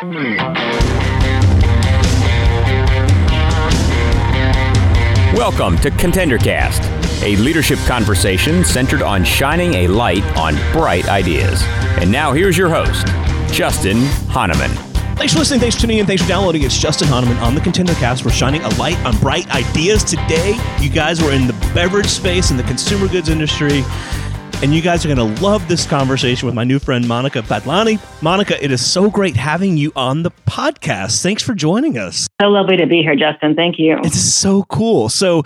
Welcome to ContenderCast, a leadership conversation centered on shining a light on bright ideas. And now here's your host, Justin Hahnemann. Thanks for listening. Thanks for tuning in. Thanks for downloading. It's Justin Hahnemann on the ContenderCast. We're shining a light on bright ideas today. You guys were in the beverage space in the consumer goods industry and you guys are going to love this conversation with my new friend Monica Badlani. Monica, it is so great having you on the podcast. Thanks for joining us. So lovely to be here, Justin. Thank you. It's so cool. So,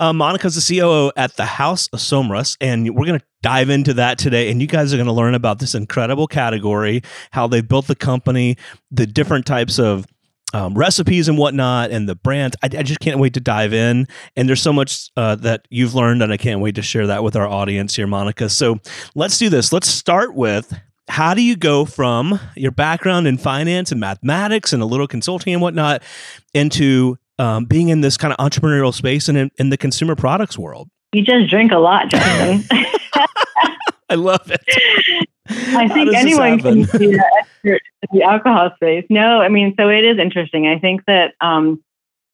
uh, Monica's the COO at the House of Somrus, and we're going to dive into that today. And you guys are going to learn about this incredible category, how they built the company, the different types of um, recipes and whatnot and the brands. I, I, just can't wait to dive in. And there's so much uh, that you've learned, and I can't wait to share that with our audience here, Monica. So let's do this. Let's start with how do you go from your background in finance and mathematics and a little consulting and whatnot into um, being in this kind of entrepreneurial space and in, in the consumer products world? You just drink a lot, Justin. I love it. I think anyone can be an expert in the alcohol space. No, I mean, so it is interesting. I think that um,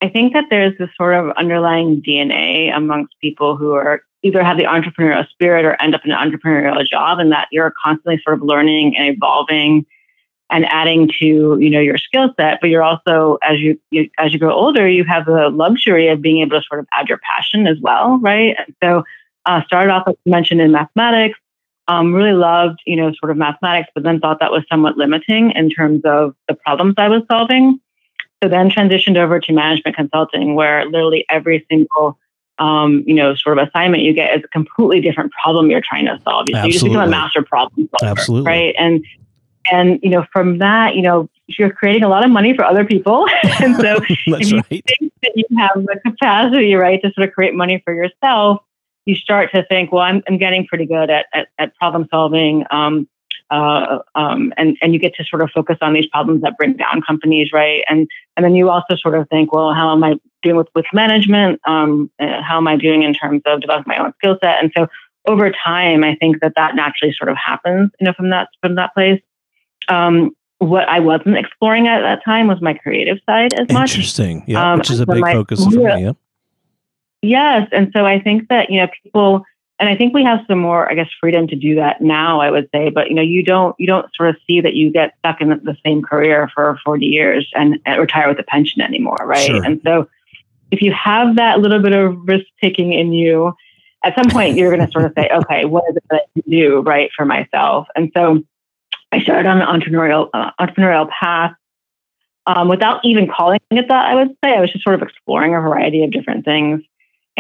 I think that there's this sort of underlying DNA amongst people who are either have the entrepreneurial spirit or end up in an entrepreneurial job, and that you're constantly sort of learning and evolving and adding to you know your skill set. But you're also as you, you as you grow older, you have the luxury of being able to sort of add your passion as well, right? And so uh, started off, you mentioned, in mathematics um, really loved, you know, sort of mathematics, but then thought that was somewhat limiting in terms of the problems I was solving. So then transitioned over to management consulting, where literally every single, um, you know, sort of assignment you get is a completely different problem you're trying to solve. Absolutely. You just become a master problem solver, Absolutely. right? And and you know, from that, you know, you're creating a lot of money for other people, and so if you right. think that you have the capacity, right, to sort of create money for yourself you start to think, well, I'm, I'm getting pretty good at, at, at problem solving. Um, uh, um, and, and you get to sort of focus on these problems that bring down companies, right? And, and then you also sort of think, well, how am I doing with, with management? Um, uh, how am I doing in terms of developing my own skill set? And so over time, I think that that naturally sort of happens, you know, from that, from that place. Um, what I wasn't exploring at that time was my creative side as much. Interesting. Yeah. Um, which is a big my, focus for me. Yeah. Yes. And so I think that, you know, people, and I think we have some more, I guess, freedom to do that now, I would say, but, you know, you don't, you don't sort of see that you get stuck in the same career for 40 years and, and retire with a pension anymore. Right. Sure. And so if you have that little bit of risk taking in you, at some point you're going to sort of say, okay, what is it that I can do right for myself? And so I started on an entrepreneurial, uh, entrepreneurial path um, without even calling it that, I would say. I was just sort of exploring a variety of different things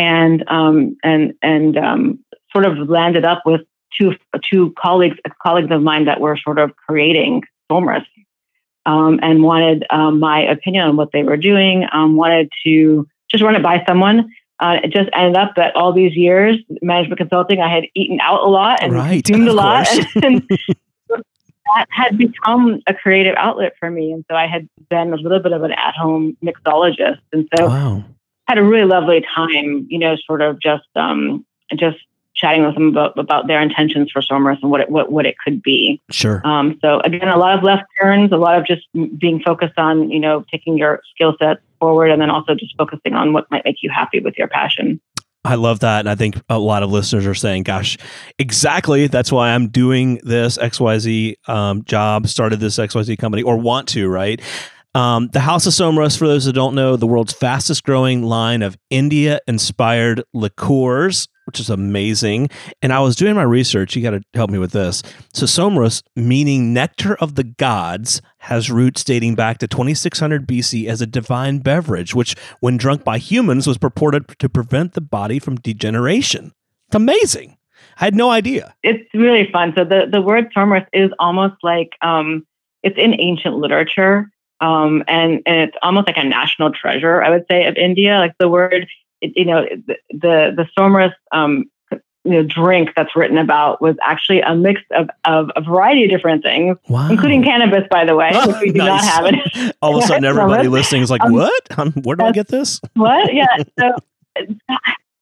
and um, and and um, sort of landed up with two two colleagues colleagues of mine that were sort of creating Somrus um, and wanted um, my opinion on what they were doing. Um, wanted to just run it by someone. Uh, it just ended up that all these years management consulting, I had eaten out a lot and right, consumed a lot. And, that had become a creative outlet for me. And so I had been a little bit of an at home mixologist. And so wow had a really lovely time, you know, sort of just um, just chatting with them about about their intentions for Somrus and what it what what it could be. Sure. Um, so again, a lot of left turns, a lot of just being focused on you know taking your skill sets forward, and then also just focusing on what might make you happy with your passion. I love that. And I think a lot of listeners are saying, gosh, exactly. That's why I'm doing this XYZ um, job, started this XYZ company, or want to, right? Um, the House of Somrus, for those that don't know, the world's fastest growing line of India inspired liqueurs, which is amazing. And I was doing my research. You got to help me with this. So, Somras, meaning nectar of the gods, has roots dating back to 2600 BC as a divine beverage, which, when drunk by humans, was purported to prevent the body from degeneration. It's amazing. I had no idea. It's really fun. So, the, the word Somras is almost like um, it's in ancient literature. Um, and, and it's almost like a national treasure, I would say, of India. Like the word, it, you know, the the, the Somras um, you know, drink that's written about was actually a mix of, of a variety of different things, wow. including cannabis, by the way, which we do nice. not have it. All of a sudden, everybody listening is like, um, "What? Where do I get this?" What? Yeah.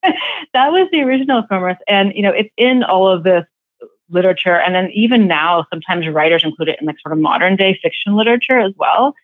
So that was the original Somras, and you know, it's in all of this literature, and then even now, sometimes writers include it in like sort of modern day fiction literature as well.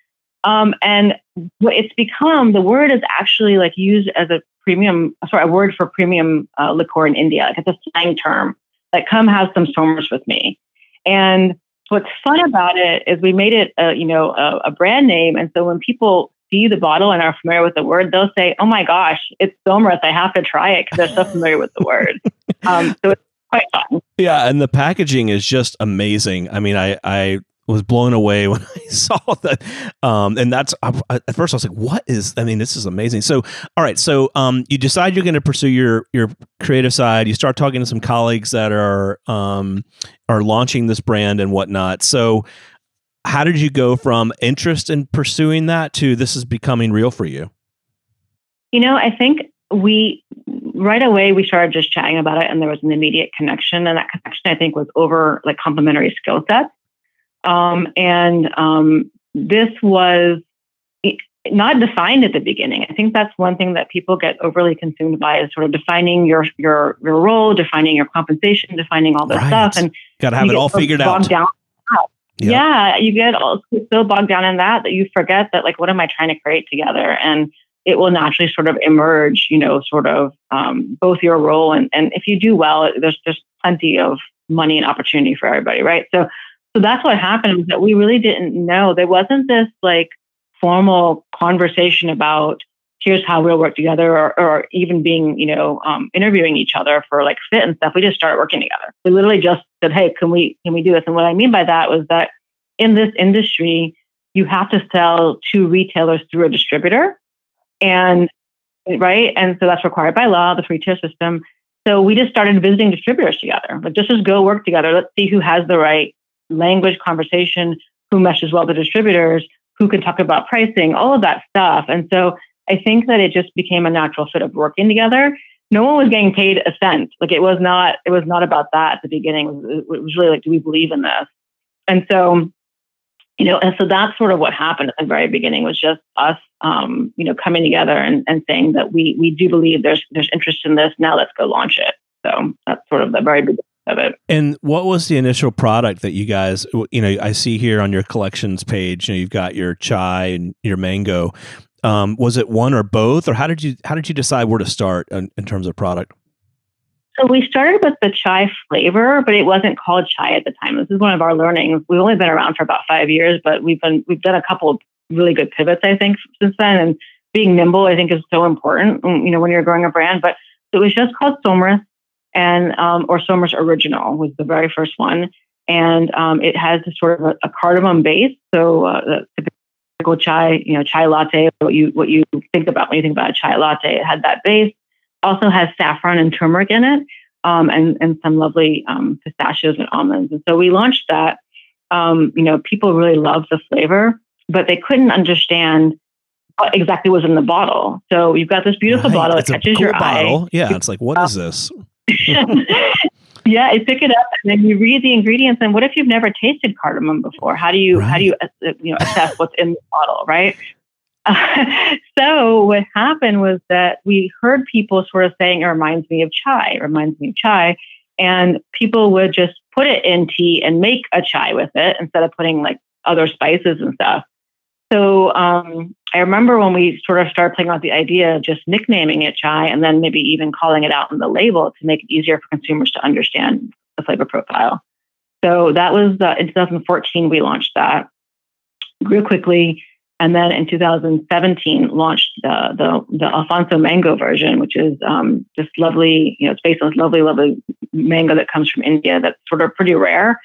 Um, and it's become the word is actually like used as a premium, sorry, a word for premium uh, liqueur in India. Like it's a slang term. Like, come have some Somers with me. And what's fun about it is we made it, a, you know, a, a brand name. And so when people see the bottle and are familiar with the word, they'll say, "Oh my gosh, it's Somers! I have to try it because they're so familiar with the word." Um, so it's quite fun. Yeah, and the packaging is just amazing. I mean, I I was blown away when I saw that. Um, and that's at first I was like, "What is?" I mean, this is amazing. So, all right, so um, you decide you're going to pursue your your creative side. You start talking to some colleagues that are um, are launching this brand and whatnot. So, how did you go from interest in pursuing that to this is becoming real for you? You know, I think we right away we started just chatting about it, and there was an immediate connection, and that connection I think was over like complementary skill sets. Um, and um, this was not defined at the beginning. I think that's one thing that people get overly consumed by is sort of defining your your your role, defining your compensation, defining all this right. stuff, and got to have it all figured out. Down. Yep. Yeah, you get all, so bogged down in that that you forget that like what am I trying to create together, and it will naturally sort of emerge. You know, sort of um, both your role and and if you do well, there's just plenty of money and opportunity for everybody, right? So so that's what happened was that we really didn't know. There wasn't this like formal conversation about here's how we'll work together or, or even being, you know, um, interviewing each other for like fit and stuff. We just started working together. We literally just said, hey, can we can we do this? And what I mean by that was that in this industry, you have to sell to retailers through a distributor. And right. And so that's required by law, the three tier system. So we just started visiting distributors together. Like just just go work together. Let's see who has the right language conversation, who meshes well with distributors, who can talk about pricing, all of that stuff. And so I think that it just became a natural fit of working together. No one was getting paid a cent. Like it was not, it was not about that at the beginning. It was, really like, do we believe in this? And so, you know, and so that's sort of what happened at the very beginning was just us, um, you know, coming together and, and saying that we we do believe there's there's interest in this. Now let's go launch it. So that's sort of the very beginning of it. And what was the initial product that you guys, you know, I see here on your collections page, you know, you've got your chai and your mango. Um, was it one or both, or how did you how did you decide where to start in, in terms of product? So we started with the chai flavor, but it wasn't called chai at the time. This is one of our learnings. We've only been around for about five years, but we've been we've done a couple of really good pivots, I think, since then. And being nimble, I think, is so important. You know, when you're growing a brand. But it was just called Somrus and um, or Somrus Original was the very first one, and um, it has a sort of a, a cardamom base. So uh, the typical chai, you know, chai latte. What you what you think about when you think about a chai latte, it had that base. Also has saffron and turmeric in it, um, and and some lovely um, pistachios and almonds. And so we launched that. Um, you know, people really loved the flavor, but they couldn't understand what exactly was in the bottle. So you've got this beautiful right. bottle. It catches cool your bottle. eye. Yeah, it's like, what is this? yeah, you pick it up and then you read the ingredients. And what if you've never tasted cardamom before? How do you right. how do you uh, you know assess what's in the bottle, right? Uh, so what happened was that we heard people sort of saying it reminds me of chai, it reminds me of chai, and people would just put it in tea and make a chai with it instead of putting like other spices and stuff. So um, I remember when we sort of started playing with the idea of just nicknaming it chai and then maybe even calling it out in the label to make it easier for consumers to understand the flavor profile. So that was uh, in 2014 we launched that, grew quickly, and then in 2017 launched the the, the Alphonso mango version, which is um, this lovely, you know, it's based on this lovely, lovely mango that comes from India that's sort of pretty rare,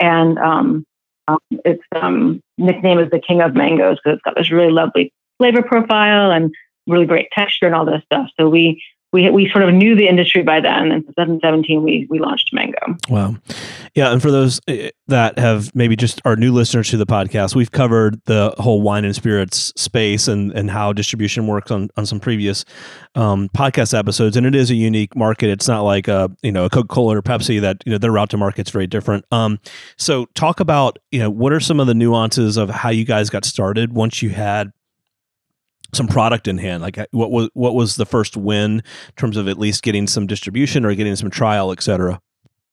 and um, um, its um, nickname is the King of Mangoes because it's got this really lovely flavor profile and really great texture and all this stuff. So we we we sort of knew the industry by then. In 2017, we we launched Mango. Wow, yeah. And for those eh, that have maybe just are new listeners to the podcast, we've covered the whole wine and spirits space and and how distribution works on on some previous um, podcast episodes. And it is a unique market. It's not like a you know a Coca Cola or Pepsi that you know their route to market's very different. Um, so talk about you know what are some of the nuances of how you guys got started once you had some product in hand like what was what was the first win in terms of at least getting some distribution or getting some trial et cetera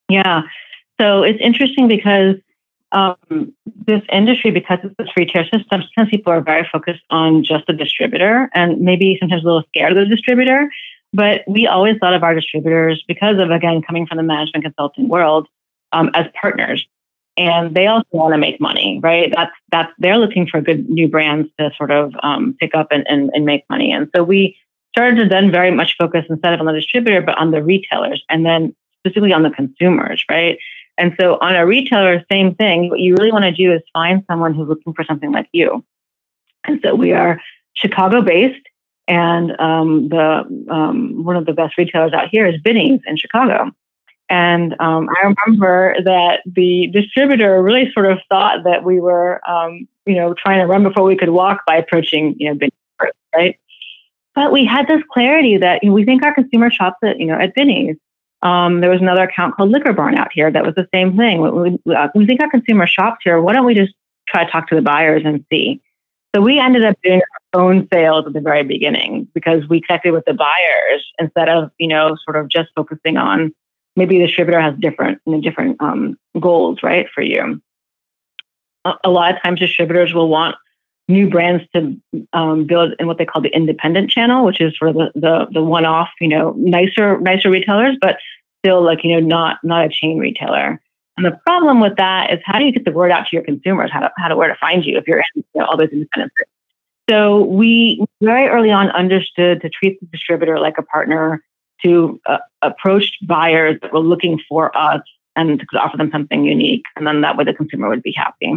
yeah So it's interesting because um, this industry, because it's a three tier system, sometimes people are very focused on just the distributor and maybe sometimes a little scared of the distributor. But we always thought of our distributors because of, again, coming from the management consulting world um, as partners. And they also want to make money, right? That's that's they're looking for good new brands to sort of um, pick up and, and, and make money. And so we started to then very much focus instead of on the distributor, but on the retailers and then specifically on the consumers, right? And so on a retailer, same thing. What you really want to do is find someone who's looking for something like you. And so we are Chicago based, and um, the um, one of the best retailers out here is Binny's in Chicago. And um, I remember that the distributor really sort of thought that we were, um, you know, trying to run before we could walk by approaching, you know, Binny's, right? But we had this clarity that you know, we think our consumer shops at, you know, at Binny's. Um, there was another account called Liquor Barn out here that was the same thing. We, we, uh, we think our consumer shops here. Why don't we just try to talk to the buyers and see? So we ended up doing our own sales at the very beginning because we connected with the buyers instead of you know sort of just focusing on maybe the distributor has different you know, different um, goals right for you. A, a, lot of times distributors will want new brands to um, build in what they call the independent channel, which is for the the, the one off you know nicer nicer retailers, but still like you know not not a chain retailer. And the problem with that is how do you get the word out to your consumers? How to, how to where to find you if you're in you know, all those independent. So we very early on understood to treat the distributor like a partner, to uh, approach buyers that were looking for us and offer them something unique, and then that way the consumer would be happy.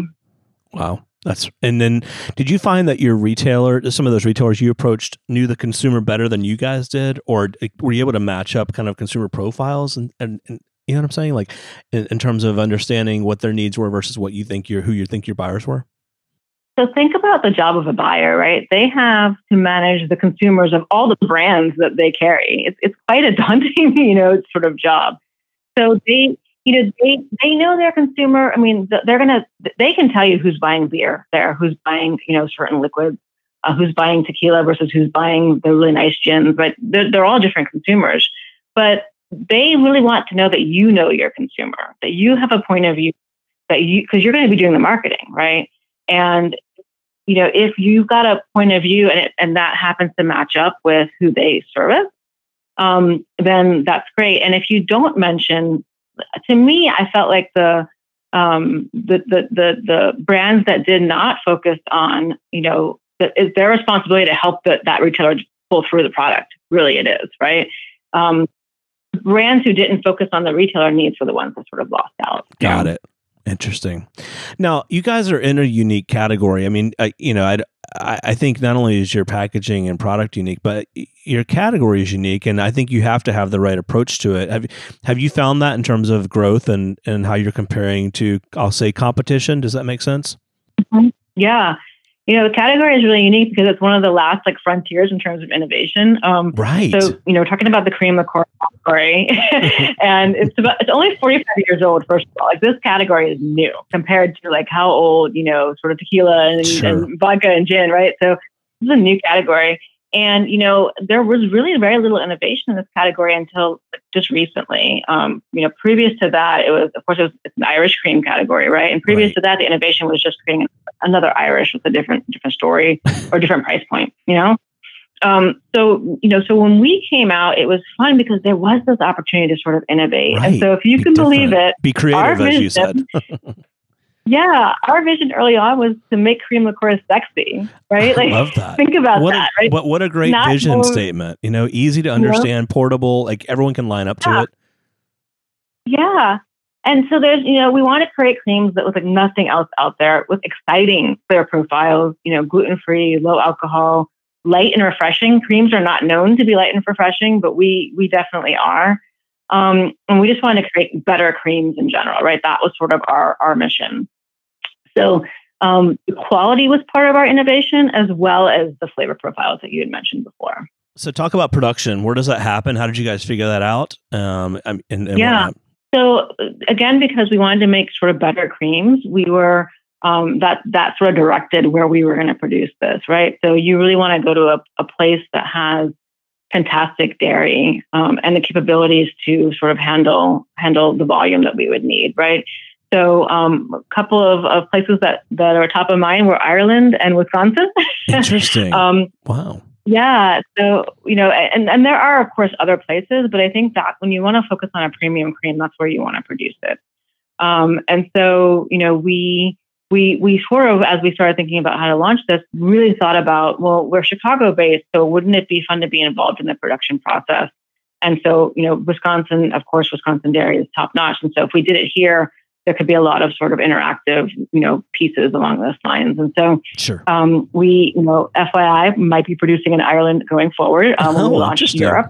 Wow. That's and then did you find that your retailer, some of those retailers you approached, knew the consumer better than you guys did, or were you able to match up kind of consumer profiles and, and, and you know what I'm saying? Like in, in, terms of understanding what their needs were versus what you think your who you think your buyers were. So think about the job of a buyer, right? They have to manage the consumers of all the brands that they carry. It's it's quite a daunting, you know, sort of job. So they, you know, they they know their consumer. I mean, they're gonna they can tell you who's buying beer there, who's buying you know certain liquids, uh, who's buying tequila versus who's buying the really nice gins. But they're, they're all different consumers. But they really want to know that you know your consumer, that you have a point of view, that you, because you're going to be doing the marketing, right? And, you know, if you've got a point of view and, it, and that happens to match up with who they service, um, then that's great. And if you don't mention, to me, I felt like the, um, the, the, the, the brands that did not focus on, you know, is their responsibility to help the, that retailer pull through the product. Really, it is, right? Um, brands who didn't focus on the retailer needs were the ones that sort of lost out. Got it. Interesting. Now, you guys are in a unique category. I mean, uh, you know, I'd, I I think not only is your packaging and product unique, but your category is unique, and I think you have to have the right approach to it. Have Have you found that in terms of growth and and how you're comparing to, I'll say, competition? Does that make sense? Mm-hmm. Yeah, you know, the category is really unique because it's one of the last like frontiers in terms of innovation. Um, right. So, you know, talking about the cream liqueur category, and it's about it's only 45 years old. First of all, like this category is new compared to like how old you know, sort of tequila and, sure. and vodka and gin, right? So this is a new category. And you know, there was really very little innovation in this category until just recently. Um, you know, previous to that, it was of course it was it's an Irish cream category, right? And previous right. to that, the innovation was just creating another Irish with a different different story or different price point. You know, um, so you know, so when we came out, it was fun because there was this opportunity to sort of innovate. Right. And so, if you Be can different. believe it, be creative, as you said. Yeah, our vision early on was to make cream liqueur sexy, right? Like, I love that. Think about what that, a, right? What, what a great Not vision more, statement. You know, easy to understand, portable, like everyone can line up yeah. to it. Yeah. And so there's, you know, we want to create creams that look like nothing else out there with exciting flavor profiles, you know, gluten free, low alcohol, light and refreshing. Creams are not known to be light and refreshing, but we we definitely are. Um, and we just wanted to create better creams in general, right? That was sort of our our mission. So um, the quality was part of our innovation as well as the flavor profiles that you had mentioned before. So talk about production. Where does that happen? How did you guys figure that out? Um, and, and yeah. So again, because we wanted to make sort of better creams, we were um, that that sort of directed where we were going to produce this, right? So you really want to go to a, a place that has fantastic dairy um, and the capabilities to sort of handle handle the volume that we would need, right? So um, a couple of, of places that, that are top of mind were Ireland and Wisconsin. Interesting. um, wow. Yeah. So, you know, and, and there are, of course, other places, but I think that when you want to focus on a premium cream, that's where you want to produce it. Um, and so, you know, we, we, we sort of, as we started thinking about how to launch this, really thought about, well, we're Chicago based, so wouldn't it be fun to be involved in the production process? And so, you know, Wisconsin, of course, Wisconsin dairy is top notch. And so if we did it here, there could be a lot of sort of interactive, you know, pieces along those lines. And so, sure. um, we, you know, FYI, might be producing in Ireland going forward um, when we oh, launch Europe.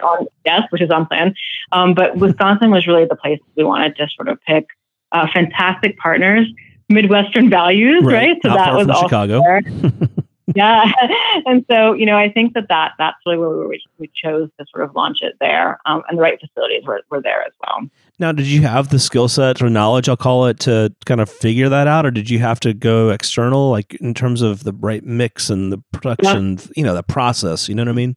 On, yes, which is on plan. Um, but Wisconsin was really the place we wanted to sort of pick uh, fantastic partners, Midwestern values, right? right? So Not that was all Chicago. yeah. and so, you know, I think that, that that's really where we, we chose to sort of launch it there. Um, and the right facilities were, were there as well. Now, did you have the skill set or knowledge, I'll call it, to kind of figure that out? Or did you have to go external, like in terms of the right mix and the production, yeah. you know, the process? You know what I mean?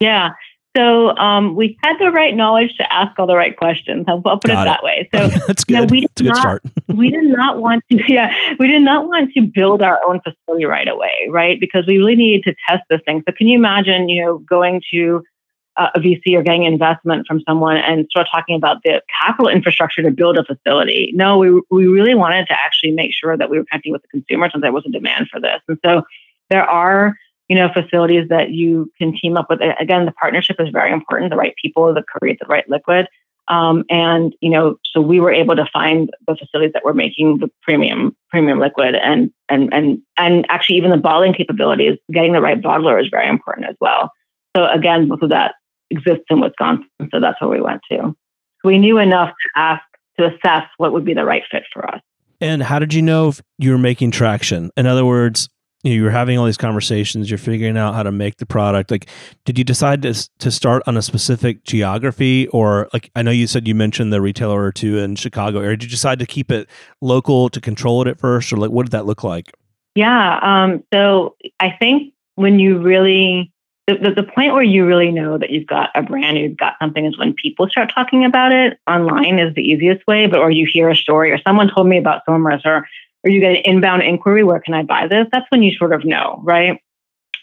Yeah. So um, we had the right knowledge to ask all the right questions. I'll, I'll put Got it, that way. So that's good. You know, we did not, start. we did not want to, yeah, we did not want to build our own facility right away, right? Because we really needed to test this thing. So can you imagine, you know, going to a VC or getting investment from someone and start talking about the capital infrastructure to build a facility? No, we we really wanted to actually make sure that we were connecting with the consumers and there was a demand for this. And so there are you know, facilities that you can team up with. Again, the partnership is very important. The right people that create the right liquid. Um, and you know, so we were able to find the facilities that were making the premium premium liquid, and and and and actually even the bottling capabilities. Getting the right bottler is very important as well. So again, both of that exists in Wisconsin, so that's where we went to. We knew enough to ask to assess what would be the right fit for us. And how did you know if you were making traction? In other words, you know, you were having all these conversations, you're figuring out how to make the product. Like, did you decide to to start on a specific geography, or like I know you said you mentioned the retailer or two in Chicago, or did you decide to keep it local to control it at first, or like what did that look like? Yeah, um, so I think when you really the, the, the point where you really know that you've got a brand, you've got something, is when people start talking about it online is the easiest way. But or you hear a story, or someone told me about Somrus, or or you get an inbound inquiry, where can I buy this? That's when you sort of know, right?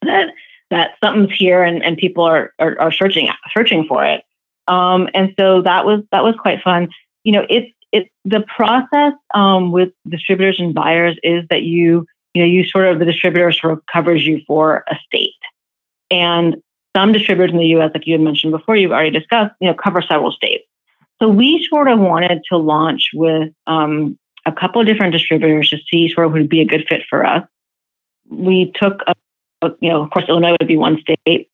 That that something's here and, and people are, are, are searching searching for it. Um, and so that was that was quite fun. You know, it's it's the process um, with distributors and buyers is that you you know you sort of the distributor sort of covers you for a state, and some distributors in the U.S., like you had mentioned before, you've already discussed, you know, cover several states. So we sort of wanted to launch with um, a couple of different distributors to see sort of would be a good fit for us. We took, a, you know, of course, Illinois would be one state.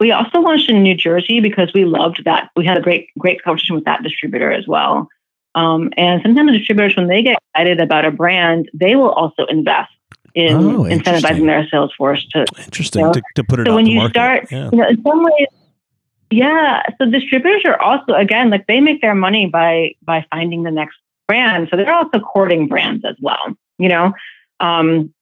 We also launched in New Jersey because we loved that. We had a great, great conversation with that distributor as well. Um, and sometimes distributors, when they get excited about a brand, they will also invest in oh, incentivizing their sales force to interesting you know, to, to, put it. So when you start, yeah. you know, in some ways, yeah. So distributors are also again like they make their money by by finding the next brand. So they're also courting brands as well. You know, um,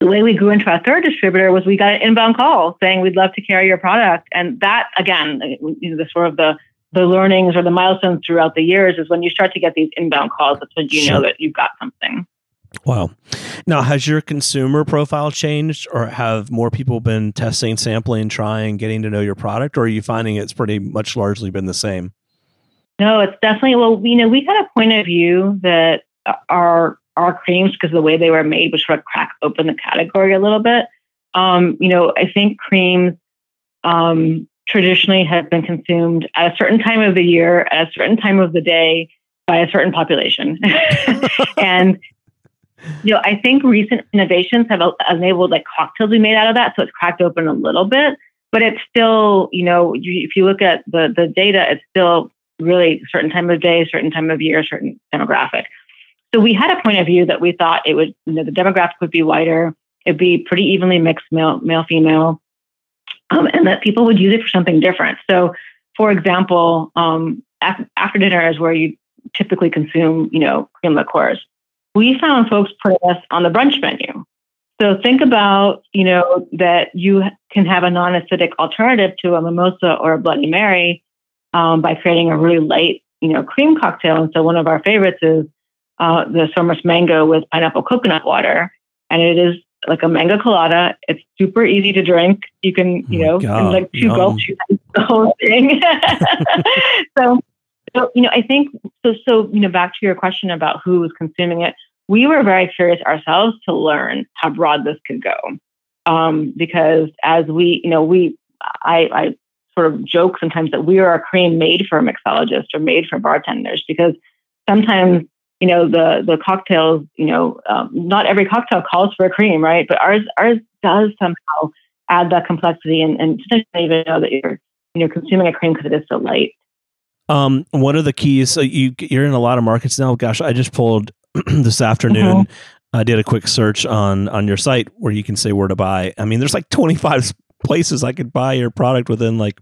the way we grew into our third distributor was we got an inbound call saying we'd love to carry your product, and that again, you know, the sort of the the learnings or the milestones throughout the years is when you start to get these inbound calls. That's when you sure. know that you've got something. Wow. Now, has your consumer profile changed, or have more people been testing, sampling, trying, getting to know your product, or are you finding it's pretty much largely been the same? No, it's definitely well. You know, we had a point of view that our our creams, because the way they were made, would sort of crack open the category a little bit. Um, you know, I think creams um, traditionally have been consumed at a certain time of the year, at a certain time of the day, by a certain population, and you know, I think recent innovations have enabled like cocktails be made out of that, so it's cracked open a little bit. But it's still, you know, if you look at the the data, it's still really certain time of day, certain time of year, certain demographic. So we had a point of view that we thought it would, you know, the demographic would be wider, it'd be pretty evenly mixed male, male, female, um, and that people would use it for something different. So, for example, um, after, after dinner is where you typically consume, you know, cream liqueurs. We found folks putting us on the brunch menu. So think about, you know, that you can have a non-acidic alternative to a mimosa or a Bloody Mary um, by creating a really light, you know, cream cocktail. And so one of our favorites is uh, the Somrus Mango with pineapple coconut water, and it is like a mango colada. It's super easy to drink. You can, you oh know, God, like two gulps, you the whole thing. so, so, you know, I think so. So, you know, back to your question about who was consuming it, we were very curious ourselves to learn how broad this could go, um, because as we, you know, we, I, I sort of joke sometimes that we are a cream made for mixologists or made for bartenders because sometimes you know the the cocktails you know um, not every cocktail calls for a cream right but ours ours does somehow add that complexity and and sometimes you even know that you're you know consuming a cream because it is so light um one of the keys so you you're in a lot of markets now gosh i just pulled this afternoon mm-hmm. I did a quick search on on your site where you can say where to buy. I mean, there's like 25 places I could buy your product within like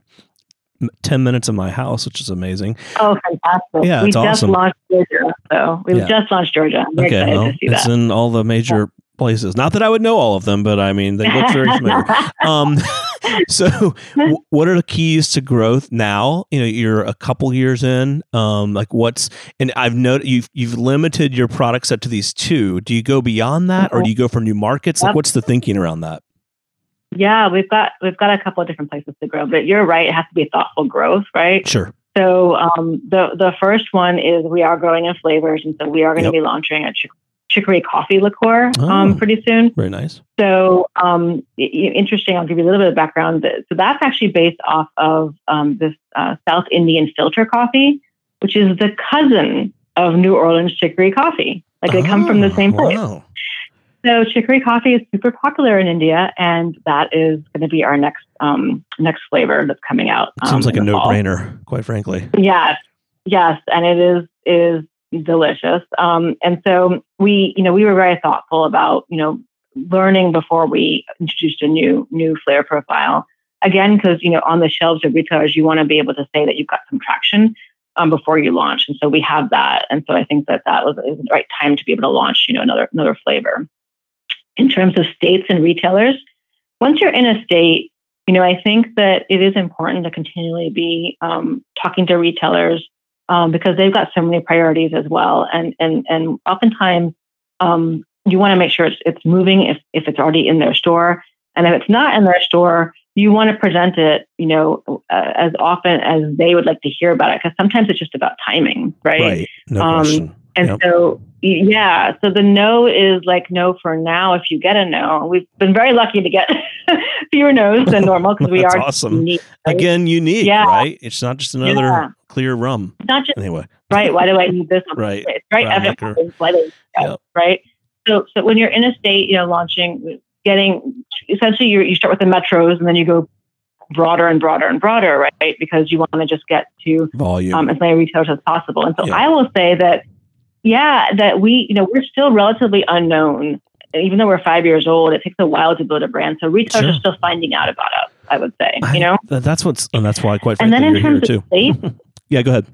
10 minutes of my house, which is amazing. Oh, fantastic. Yeah, we just awesome. launched Georgia. So we yeah. just launched Georgia. I'm okay, well, it's that. in all the major yeah. places. Not that I would know all of them, but I mean, they look very familiar. um, so w- what are the keys to growth now? You know, you're a couple years in. Um, like what's, and I've noted you've, you've limited your product set to these two. Do you go beyond that or do you go for new markets? Yep. Like what's the thinking around that? Yeah, we've got we've got a couple of different places to grow, but you're right; it has to be thoughtful growth, right? Sure. So um, the the first one is we are growing in flavors, and so we are going to yep. be launching a chick- chicory coffee liqueur um, oh, um, pretty soon. Very nice. So um, interesting. I'll give you a little bit of background. So that's actually based off of um, this uh, South Indian filter coffee, which is the cousin of New Orleans chicory coffee. Like they oh, come from the oh, same place. Wow. So chicory coffee is super popular in India, and that is going to be our next um, next flavor that's coming out. Um, Seems like a no brainer, quite frankly. Yes, yes, and it is is delicious. Um, and so we, you know, we were very thoughtful about you know learning before we introduced a new new flavor profile. Again, because you know on the shelves of retailers, you want to be able to say that you've got some traction um, before you launch, and so we have that. And so I think that that was, was the right time to be able to launch, you know, another another flavor in terms of states and retailers. Once you're in a state, you know, I think that it is important to continually be um, talking to retailers um, because they've got so many priorities as well, and and and oftentimes um, you want to make sure it's it's moving if if it's already in their store, and if it's not in their store, you want to present it, you know, uh, as often as they would like to hear about it, because sometimes it's just about timing, right? Right. No um, question. And yep. so, yeah, so the no is like no for now if you get a no. We've been very lucky to get fewer no's than normal because we are awesome. Unique, right? Again, unique, yeah. right? It's not just another yeah. clear rum. It's Not just anyway. Right? Why do I need this? right. It's right. Yep. Right. So, so when you're in a state, you know, launching, getting essentially you you start with the metros and then you go broader and broader and broader, right? Because you want to just get to volume um, as many retailers as possible. And so I will say that yeah, that we, you know, we're still relatively unknown. Even though we're five years old, it takes a while to build a brand. So retailers sure. are still finding out about us. I would say, you know, I, that's what's, and that's why quite frankly, and then in terms of states, yeah, go ahead.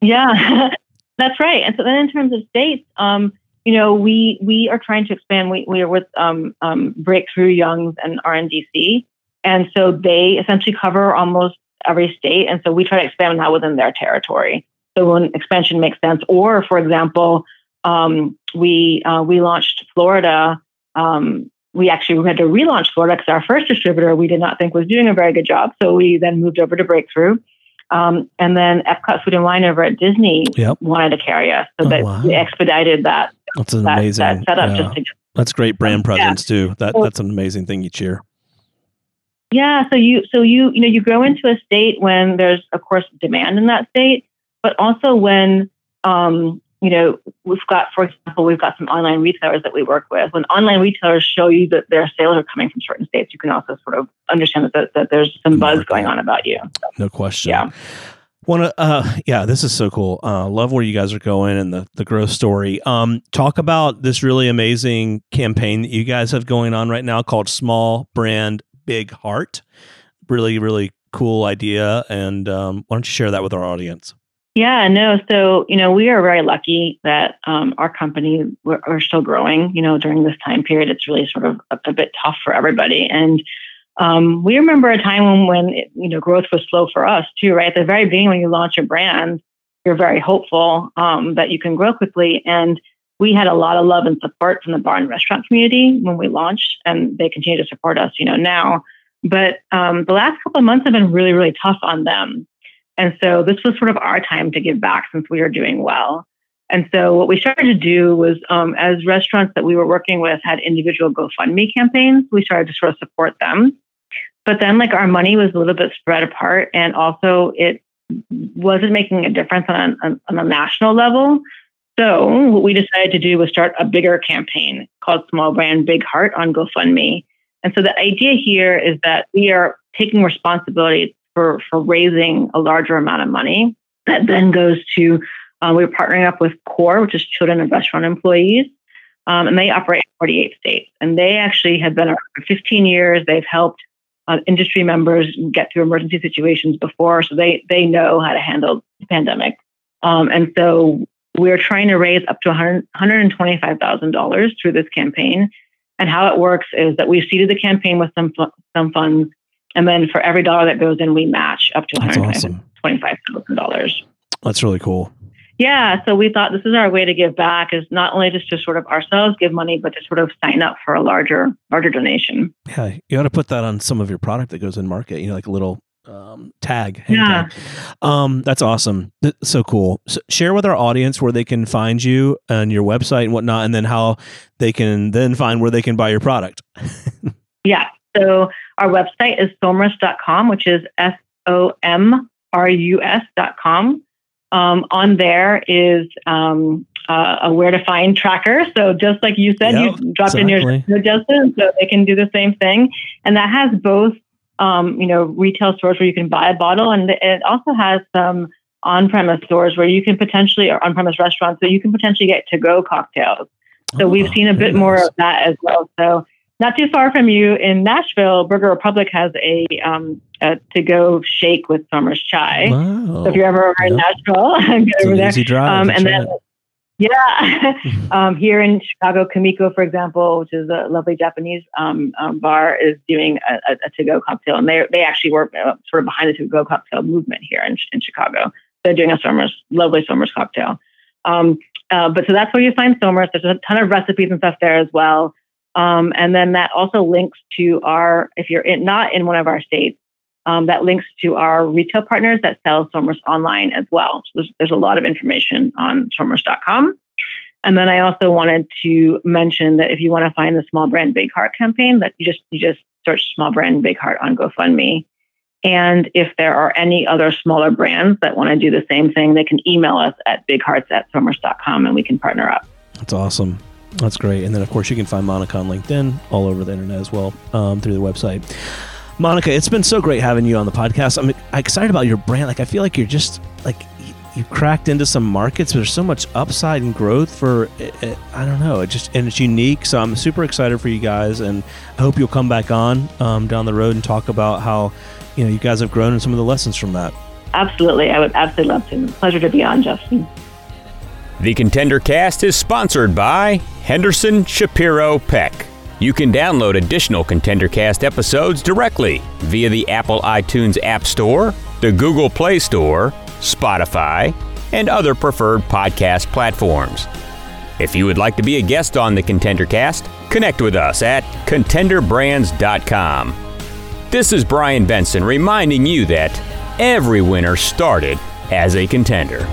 Yeah, that's right. And so then in terms of states, um, you know, we we are trying to expand. We we are with um, um, Breakthru Youngs and RNDC, and so they essentially cover almost every state. And so we try to expand that within their territory. So when expansion makes sense, or for example, um, we uh, we launched Florida. Um, we actually we had to relaunch Florida because our first distributor we did not think was doing a very good job. So we then moved over to Breakthru. Um, and then Epcot Food and Wine over at Disney yep. wanted to carry us, so oh, that wow. we expedited that. That's an that, amazing that setup. Yeah. Just to, that's great brand presence yeah. too. That that's an amazing thing each year. Yeah, so you so you you know you grow into a state when there's of course demand in that state, but also when um, you know we've got, for example, we've got some online retailers that we work with. When online retailers show you that their sales are coming from certain states, you can also sort of understand that, that, there's some buzz going on about you. So, no question. Yeah. To, uh, yeah, this is so cool. Uh, love where you guys are going and the the growth story. Um, talk about this really amazing campaign that you guys have going on right now called Small Brand Big Heart. Really, really cool idea. And um, why don't you share that with our audience? Yeah, no. So, you know, we are very lucky that um, our company, we're, we're, still growing. You know, during this time period, it's really sort of a, a bit tough for everybody. And um, we remember a time when, when it, you know, growth was slow for us too, right? At the very beginning, when you launch a brand, you're very hopeful um, that you can grow quickly. And we had a lot of love and support from the bar and restaurant community when we launched, and they continue to support us, you know, now. But um, the last couple of months have been really, really tough on them. And so this was sort of our time to give back since we were doing well. And so what we started to do was, um, as restaurants that we were working with had individual GoFundMe campaigns, we started to sort of support them. But then, like, our money was a little bit spread apart, and also it wasn't making a difference on, on, on a national level. So what we decided to do was start a bigger campaign called Small Brand Big Heart on GoFundMe. And so the idea here is that we are taking responsibility for, for raising a larger amount of money that then goes to, uh, we're partnering up with CORE, which is Children of Restaurant Employees. Um, and they operate in 48 states. And they actually have been around for 15 years. They've helped uh, industry members get through emergency situations before, so they, they know how to handle the pandemic. Um, and so we're trying to raise up to $125,000 through this campaign. And how it works is that we've seeded the campaign with some, some funds and then for every dollar that goes in, we match up to $125,000. Awesome. That's really cool. Yeah. So we thought this is our way to give back is not only just to sort of ourselves give money, but to sort of sign up for a larger, larger donation. Yeah. You ought to put that on some of your product that goes in market, you know, like a little um, tag. Yeah. Tag. Um, that's awesome. So cool. So share with our audience where they can find you and your website and whatnot, and then how they can then find where they can buy your product. yeah. So our website is somrus.com, which is S O M R U S.com. Um, on there is um, uh, a where to find tracker. So just like you said, yep, you dropped exactly. in your Justin, so they can do the same thing. And that has both, um, you know, retail stores where you can buy a bottle, and it also has some on-premise stores where you can potentially, or on-premise restaurants, so you can potentially get to-go cocktails. So oh, we've seen a bit nice. more of that as well. So not too far from you in Nashville, Burger Republic has a, um, a to-go shake with Somrus chai. Wow. So if you're ever over yep. in Nashville, over there. Easy drive. Um, and then, yeah, um, here in Chicago, Kumiko, for example, which is a lovely Japanese um, um, bar, is doing a, a, to-go cocktail, and they they actually work uh, sort of behind the to-go cocktail movement here in, in Chicago. They're doing a Somrus, lovely Somrus cocktail. Um, uh, but so that's where you find Somrus. There's a ton of recipes and stuff there as well. Um, and then that also links to our, if you're in, not in one of our states, um, that links to our retail partners that sell Somrus online as well. So there's, there's a lot of information on somrus.com. And then I also wanted to mention that if you want to find the Small Brand Big Heart campaign, that you just you just search Small Brand Big Heart on GoFundMe. And if there are any other smaller brands that want to do the same thing, they can email us at bighearts at and we can partner up. That's awesome. That's great. And then, of course, you can find Monica on LinkedIn all over the internet as well um, through the website. Monica, it's been so great having you on the podcast. I'm excited about your brand. Like, I feel like you're just like you cracked into some markets. There's so much upside and growth for it, it, I don't know. It just and it's unique. So I'm super excited for you guys, and I hope you'll come back on um, down the road and talk about how you know you guys have grown and some of the lessons from that. Absolutely, I would absolutely love to. Pleasure to be on, Justin. The Contender Cast is sponsored by Henderson Shapiro Peck. You can download additional Contender Cast episodes directly via the Apple iTunes App Store, the Google Play Store, Spotify, and other preferred podcast platforms. If you would like to be a guest on the Contender Cast, connect with us at contenderbrands.com. This is Brian Benson reminding you that every winner started as a contender.